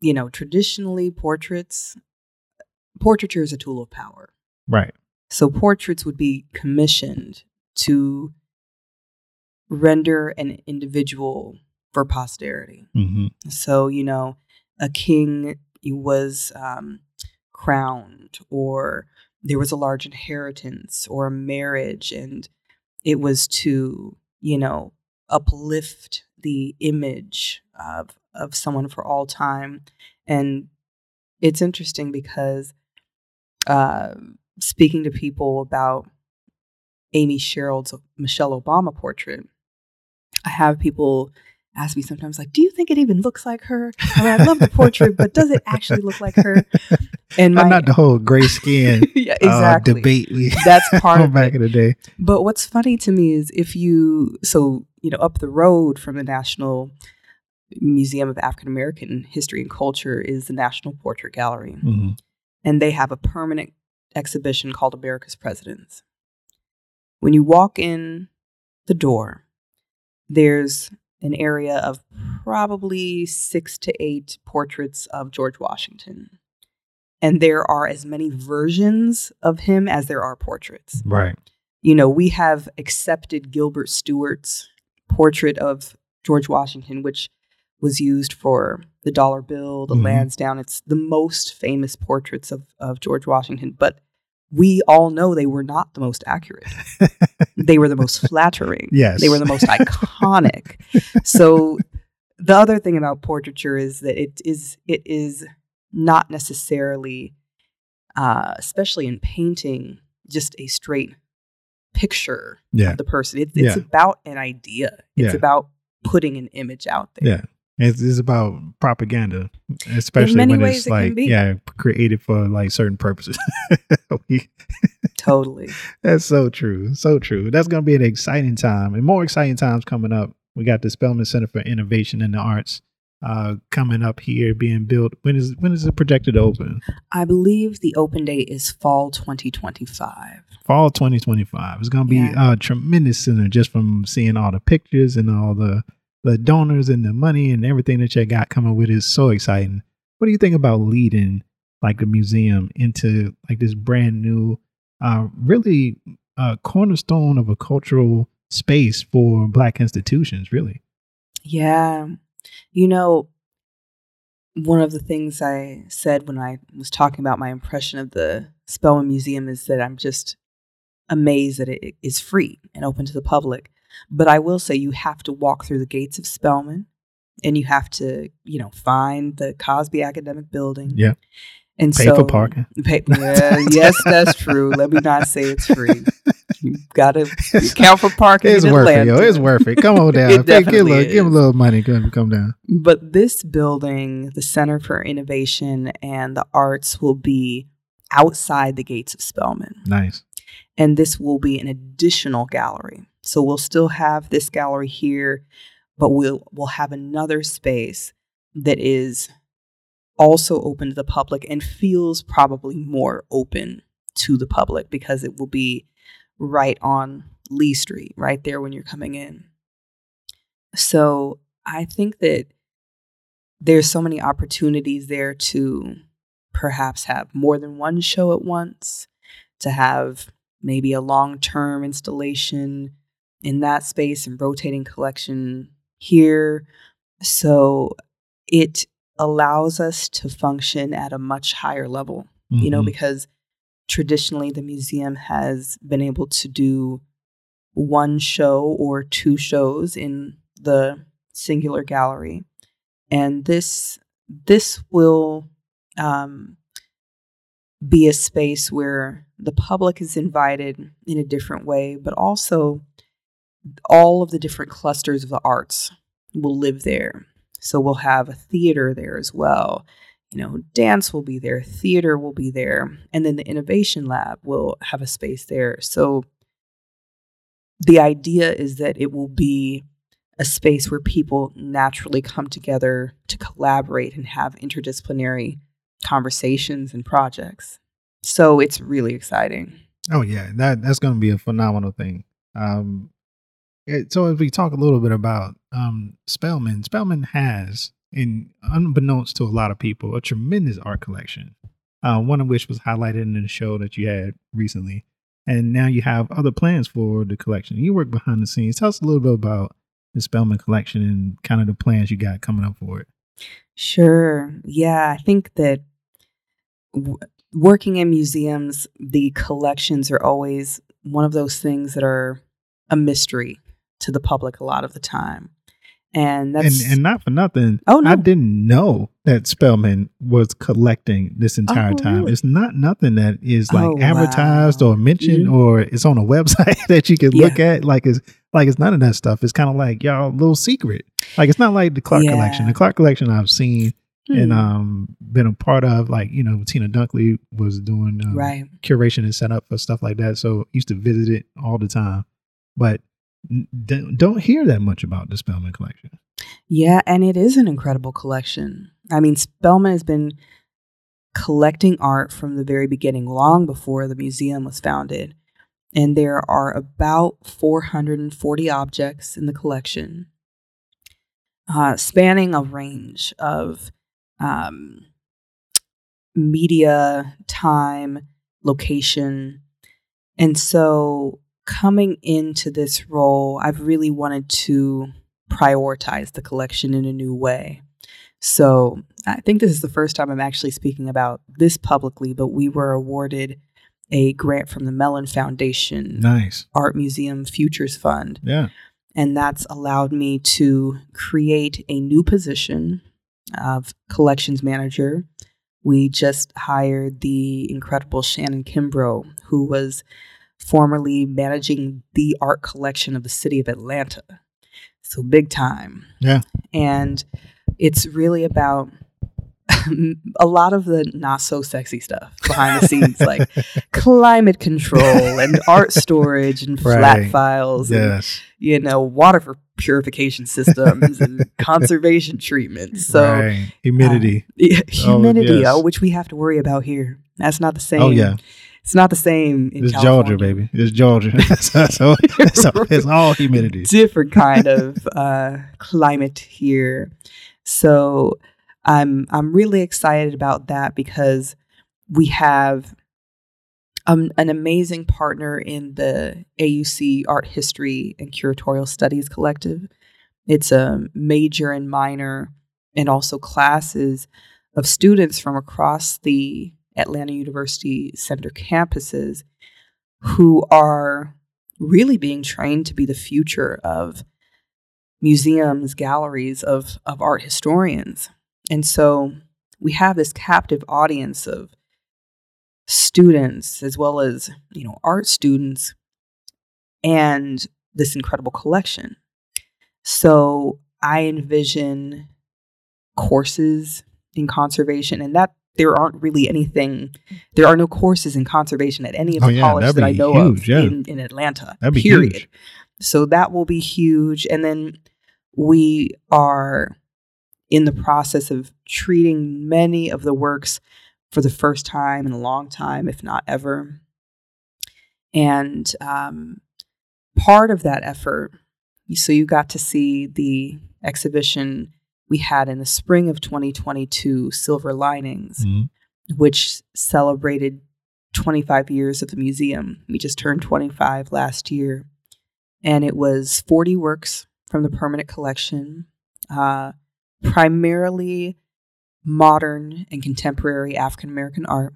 you know, traditionally portraits, portraiture is a tool of power. right. So portraits would be commissioned to render an individual for posterity. hmm So, you know, a king was um, crowned, or there was a large inheritance, or a marriage, and it was to, you know, uplift the image of, of someone for all time. And it's interesting because uh, speaking to people about Amy Sherald's Michelle Obama portrait, I have people ask me sometimes, like, do you think it even looks like her? I mean, I love the portrait, but does it actually look like her? And my, Not, not the whole gray skin [LAUGHS] yeah, uh, exactly. debate we [LAUGHS] That's [LAUGHS] part of back it. in the day. But what's funny to me is if you, so, you know, up the road from the National Museum of African American History and Culture is the National Portrait Gallery. hmm And they have a permanent exhibition called America's Presidents. When you walk in the door, there's an area of probably six to eight portraits of George Washington. and there are as many versions of him as there are portraits. Right. You know, we have accepted Gilbert Stuart's portrait of George Washington, which was used for the dollar bill, the Mhm. Lansdowne. It's the most famous portraits of, of George Washington, but we all know they were not the most accurate. [LAUGHS] they were the most flattering. Yes. They were the most iconic. [LAUGHS] So the other thing about portraiture is that it is it is not necessarily uh, especially in painting just a straight picture Yeah. of the person. It, it's Yeah. about an idea. It's Yeah. about putting an image out there. It's, it's about propaganda, especially when it's like, be. yeah, created for like certain purposes. [LAUGHS] Totally. That's so true. So true. That's going to be an exciting time and more exciting times coming up. We got the Spelman Center for Innovation in the Arts uh, coming up here, being built. When is when is it projected to open? I believe the open date is fall 2025. Fall 2025. It's going to be Yeah. a tremendous center just from seeing all the pictures and all the the donors and the money and everything that you got coming with is so exciting. What do you think about leading like a museum into like this brand new, uh, really uh, cornerstone of a cultural space for Black institutions? Really, Yeah. You know, one of the things I said when I was talking about my impression of the Spelman Museum is that I'm just amazed that it is free and open to the public. But I will say you have to walk through the gates of Spelman and you have to, you know, find the Cosby Academic Building. Yeah. And pay so for parking. Pay, yeah, yes, that's true. Let me not say it's free. You gotta account for parking. It's in worth it, yo. It's worth it. Come on [LAUGHS] down. It Hey, give, a little, give a little money. Come, come down. But this building, the Center for Innovation and the Arts, will be outside the gates of Spelman. Nice. And this will be an additional gallery. So we'll still have this gallery here, but we'll we'll have another space that is also open to the public and feels probably more open to the public because it will be right on Lee Street, right there when you're coming in. So I think that there's so many opportunities there to perhaps have more than one show at once, to have maybe a long term installation in that space and rotating collection here. So it allows us to function at a much higher level, you know, Mhm. because traditionally the museum has been able to do one show or two shows in the singular gallery and this this will um, be a space where the public is invited in a different way but also all of the different clusters of the arts will live there so we'll have a theater there as well you know dance will be there theater will be there and then the innovation lab will have a space there so the idea is that it will be a space where people naturally come together to collaborate and have interdisciplinary conversations and projects. So it's really exciting. Oh yeah, that that's going to be a phenomenal thing. Um, so if we talk a little bit about um, Spellman, Spelman has, in unbeknownst to a lot of people, a tremendous art collection. Uh, one of which was highlighted in the show that you had recently, and now you have other plans for the collection. You work behind the scenes. Tell us a little bit about the Spelman collection and kind of the plans you got coming up for it. Sure. Yeah, I think that w- working in museums, the collections are always one of those things that are a mystery to the public a lot of the time. And that's and and not for nothing. Oh, no. I didn't know that Spelman was collecting this entire Oh, time. really? It's not nothing that is like Oh, advertised wow. or mentioned Mhm. or it's on a [LAUGHS] website that you can Yeah. look at. Like it's like it's none of that stuff. It's kind of like y'all little secret. Like it's not like the Clark Yeah. collection. The Clark collection I've seen and Hmm. um been a part of. Like you know Tina Dunkley was doing um, right. curation and setup for stuff like that. So used to visit it all the time, but don't hear that much about the Spelman collection. Yeah, and it is an incredible collection. I mean, Spelman has been collecting art from the very beginning, long before the museum was founded. And there are about 440 objects in the collection, uh, spanning a range of um, media, time, location. And so coming into this role, I've really wanted to prioritize the collection in a new way. So I think this is the first time I'm actually speaking about this publicly, but we were awarded a grant from the Mellon Foundation Nice. Art Museum Futures Fund. Yeah. And that's allowed me to create a new position of collections manager. We just hired the incredible Shannon Kimbrough, who was formerly managing the art collection of the city of Atlanta. So big time. Yeah. And it's really about [LAUGHS] a lot of the not so sexy stuff behind the scenes, [LAUGHS] like climate control and art [LAUGHS] storage and flat Right. files and you know, water for purification systems and conservation treatments. So right. humidity. yeah, uh, oh, humidity, yes. oh, which we have to worry about here. That's not the oh, same. oh yeah. It's not the same in It's California. Georgia, baby. It's Georgia. [LAUGHS] [LAUGHS] so, so, so [LAUGHS] it's all humidity. Different kind of uh, climate here. So I'm I'm really excited about that because we have um, an amazing partner in the AUC Art History and Curatorial Studies Collective. It's a major and minor and also classes of students from across the Atlanta University Center campuses who are really being trained to be the future of museums, galleries, of, of art historians. And so we have this captive audience of students as well as, you know, art students and this incredible collection. So I envision courses in conservation and that there aren't really anything there are no courses in conservation at any of Oh, the yeah, colleges that'd I know huge, of yeah. in, in Atlanta. That'd be period. huge. So that will be huge. And then we are in the process of treating many of the works for the first time in a long time, if not ever. And um, part of that effort, so you got to see the exhibition we had in the spring of 2022, Silver Linings, Mhm. which celebrated 25 years of the museum. We just turned 25 last year. And it was 40 works from the permanent collection, uh, primarily modern and contemporary African American art,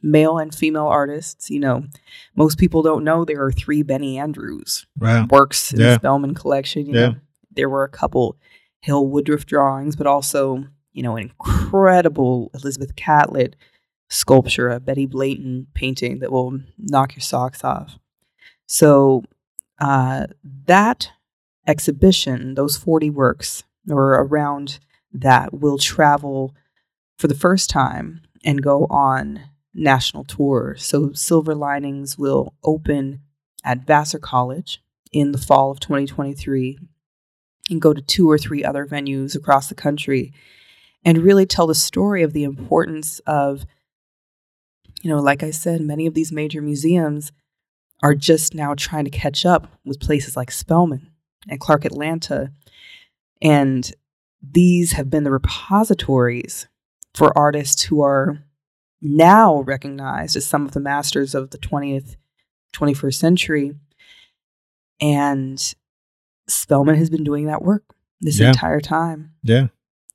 male and female artists. You know, most people don't know there are three Benny Andrews Wow. works in Yeah. the Spelman collection. You Yeah. know, there were a couple Hale Woodruff drawings, but also, you know, an incredible Elizabeth Catlett sculpture, a Betty Blayton painting that will knock your socks off. So uh, that exhibition, those 40 works, or around that, will travel for the first time and go on national tour. So Silver Linings will open at Vassar College in the fall of 2023 and go to two or three other venues across the country and really tell the story of the importance of you know like i said many of these major museums are just now trying to catch up with places like spelman and clark atlanta. And these have been the repositories for artists who are now recognized as some of the masters of the 20th 21st century. And Spelman has been doing that work this Yeah. entire time. Yeah,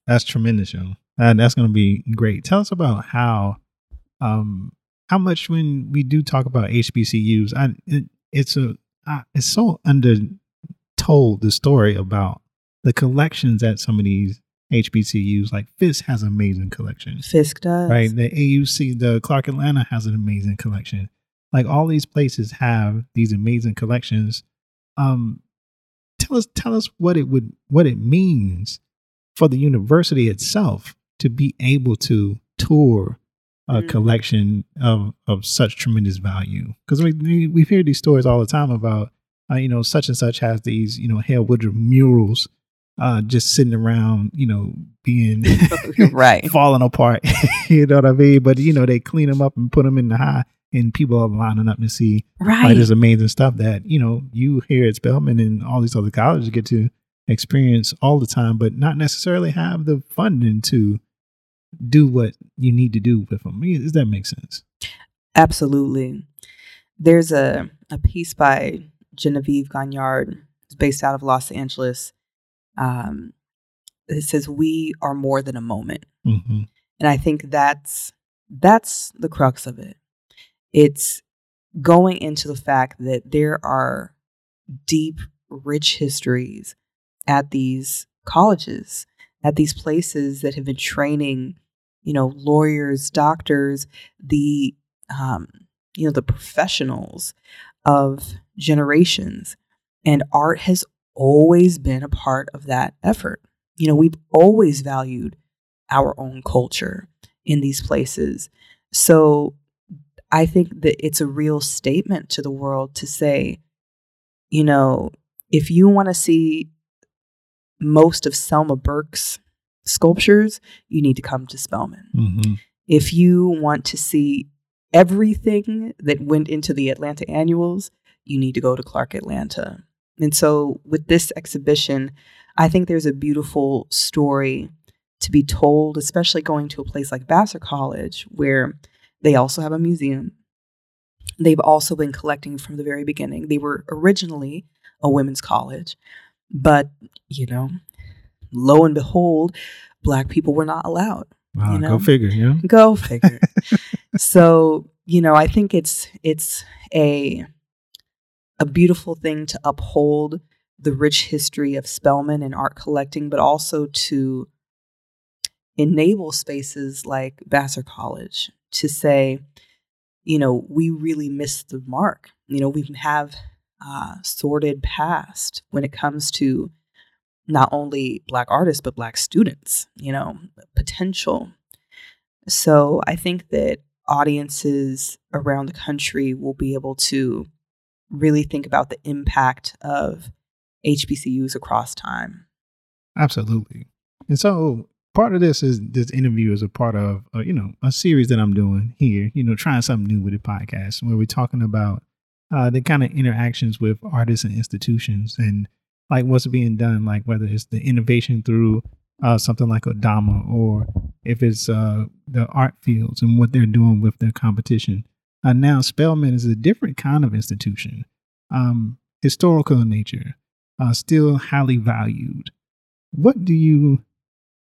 that's tremendous, yo. And that's going to be great. Tell us about how, um, how much when we do talk about HBCUs, I it, it's a I, it's so under told the story about the collections at some of these HBCUs. Like Fisk has an amazing collection, Fisk does. right? The AUC, the Clark Atlanta has an amazing collection. Like all these places have these amazing collections. Um, tell us tell us what it would what it means for the university itself to be able to tour a Mhm. collection of of such tremendous value because we, we we hear these stories all the time about uh, you know such and such has these you know Hale Woodruff murals uh just sitting around you know being [LAUGHS] right. [LAUGHS] falling apart [LAUGHS] you know what I mean but you know they clean them up and put them in the high and people are lining up to see Right. like this amazing stuff that you know you here at Spelman and all these other colleges get to experience all the time, but not necessarily have the funding to do what you need to do with them. Does that make sense? Absolutely. There's a, a piece by Genevieve Gaignard, it's based out of Los Angeles. Um, it says, We are more than a moment. Mm-hmm. And I think that's that's the crux of it. It's going into the fact that there are deep, rich histories at these colleges, at these places that have been training, you know, lawyers, doctors, the um, you know, the professionals of generations. And art has always been a part of that effort. You know, we've always valued our own culture in these places. So I think that it's a real statement to the world to say, you know, if you want to see most of Selma Burke's sculptures, you need to come to Spelman. Mm-hmm. If you want to see everything that went into the Atlanta annuals, you need to go to Clark Atlanta. And so with this exhibition, I think there's a beautiful story to be told, especially going to a place like Vassar College, where they also have a museum. They've also been collecting from the very beginning. They were originally a women's college, but, you know, lo and behold, black people were not allowed. Wow, You ah, know? Go figure, yeah. Go [LAUGHS] figure. so, you know, I think it's it's a a beautiful thing to uphold the rich history of Spelman and art collecting, but also to enable spaces like Vassar College to say, you know, we really missed the mark. You know, we have uh, sordid past when it comes to not only Black artists, but Black students, you know, potential. So I think that audiences around the country will be able to really think about the impact of HBCUs across time. Absolutely. And so part of this is this interview is a part of uh, you know a series that I'm doing here. You know, trying something new with the podcast where we're talking about uh, the kind of interactions with artists and institutions and like what's being done, like whether it's the innovation through uh, something like Odama or if it's uh, the art fields and what they're doing with their competition. Uh, now, Spelman is a different kind of institution, um, historical in nature, still highly valued. What do you,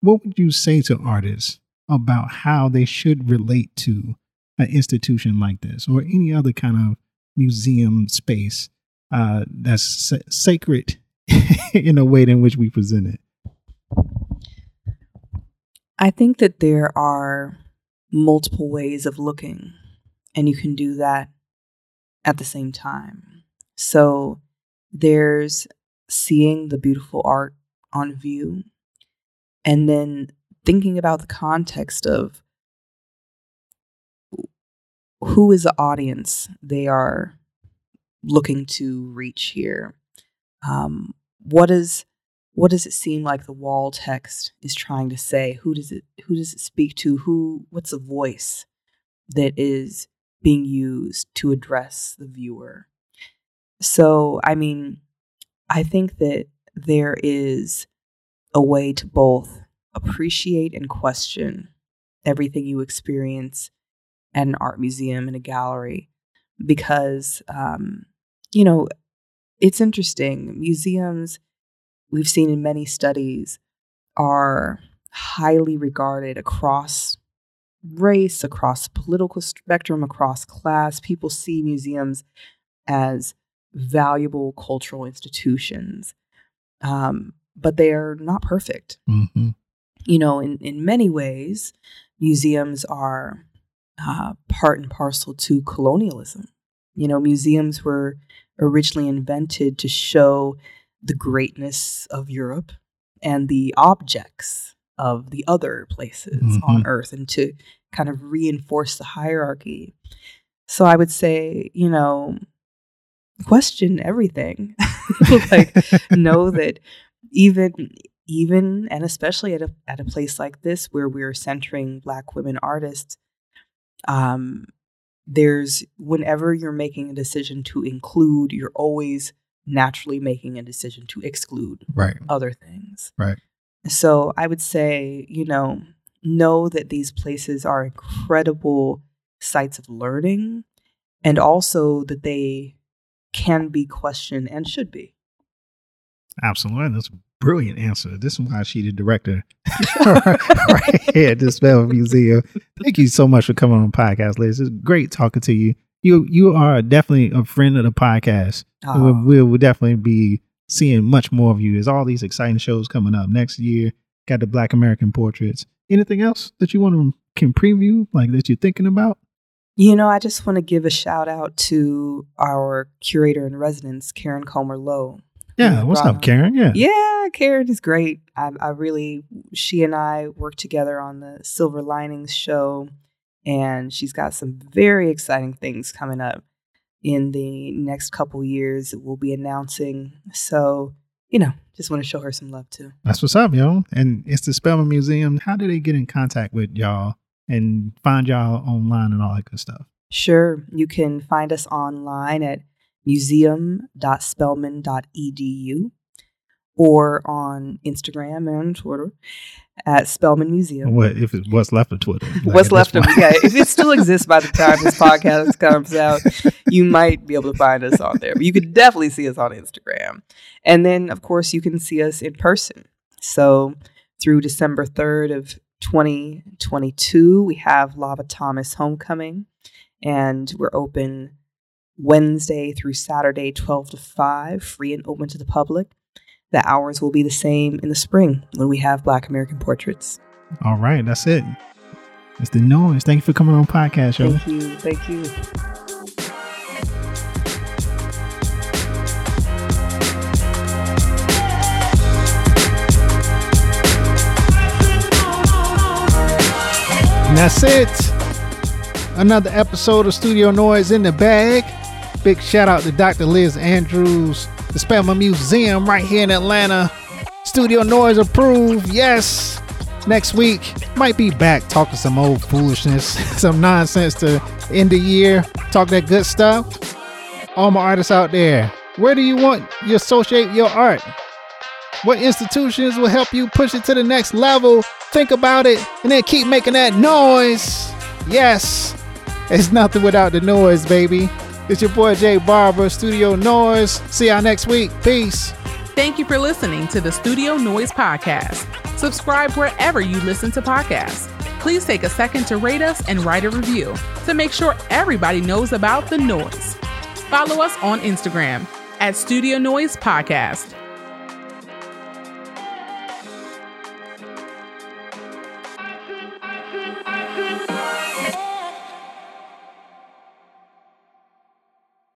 what would you say to artists about how they should relate to an institution like this or any other kind of museum space uh, that's sa- sacred [LAUGHS] in a way in which we present it? I think that there are multiple ways of looking, and you can do that at the same time. So there's seeing the beautiful art on view, and then thinking about the context of who is the audience they are looking to reach here. Um, what is what does it seem like the wall text is trying to say? Who does it who does it speak to? Who what's the voice that is being used to address the viewer? So i mean i think that there is a way to both appreciate and question everything you experience at an art museum and a gallery because um, you know it's interesting museums we've seen in many studies are highly regarded across race, across political spectrum, across class. People see museums as valuable cultural institutions, um, but they are not perfect. Mm-hmm. You know, in, in many ways, museums are uh, part and parcel to colonialism. You know, museums were originally invented to show the greatness of Europe and the objects of the other places on Mhm. earth and to kind of reinforce the hierarchy. So I would say, you know, question everything. [LAUGHS] like [LAUGHS] know that even even and especially at a at a place like this where we're centering black women artists um there's whenever you're making a decision to include you're always naturally making a decision to exclude Right. other things Right. so i would say you know know that these places are incredible sites of learning and also that they can be questioned and should be. Absolutely. That's a brilliant answer. This is why she the director [LAUGHS] [LAUGHS] right here at the Spell Museum. Thank you so much for coming on the podcast, Liz. It's great talking to you. You you are definitely a friend of the podcast. We'll, we'll, we'll definitely be seeing much more of you. There's all these exciting shows coming up next year. Got the Black American Portraits. Anything else that you want to can preview, like that you're thinking about? You know, I just want to give a shout out to our curator in residence, Karen Comer Lowe. Yeah. What's up, Karen? Yeah. Yeah, Karen is great. I, I really, she and I worked together on the Silver Linings show, and she's got some very exciting things coming up in the next couple years that we'll be announcing. So, you know, just want to show her some love too. That's what's up, yo. And it's the Spelman Museum. How do they get in contact with y'all and find y'all online and all that good stuff? Sure, you can find us online at museum.spelman.edu or on Instagram and Twitter at Spelman Museum. What if it what's left of Twitter? Like, What's left of? Yeah, if it still [LAUGHS] exists by the time this podcast comes out, you might be able to find us on there. But you could definitely see us on Instagram. And then, of course, you can see us in person. So through December 3rd of 2022, we have Lava Thomas Homecoming, and we're open Wednesday through Saturday, 12 to 5, free and open to the public. The hours will be the same in the spring when we have Black American Portraits. All right, that's it. It's the noise. Thank you for coming on the podcast, yo. Thank you. Thank you. And that's it. Another episode of Studio Noise in the bag. Big shout out to Dr. Liz Andrews, the Spelman Museum right here in Atlanta. Studio Noise approved. Yes. Next week, might be back talking some old foolishness, [LAUGHS] some nonsense to end the year. Talk that good stuff. All my artists out there, where do you want you associate your art? What institutions will help you push it to the next level? Think about it and then keep making that noise. Yes, it's nothing without the noise, baby. It's your boy Jay Barber, Studio Noise. See y'all next week. Peace. Thank you for listening to the Studio Noise Podcast. Subscribe wherever you listen to podcasts. Please take a second to rate us and write a review to make sure everybody knows about the noise. Follow us on Instagram at Studio Noise Podcast.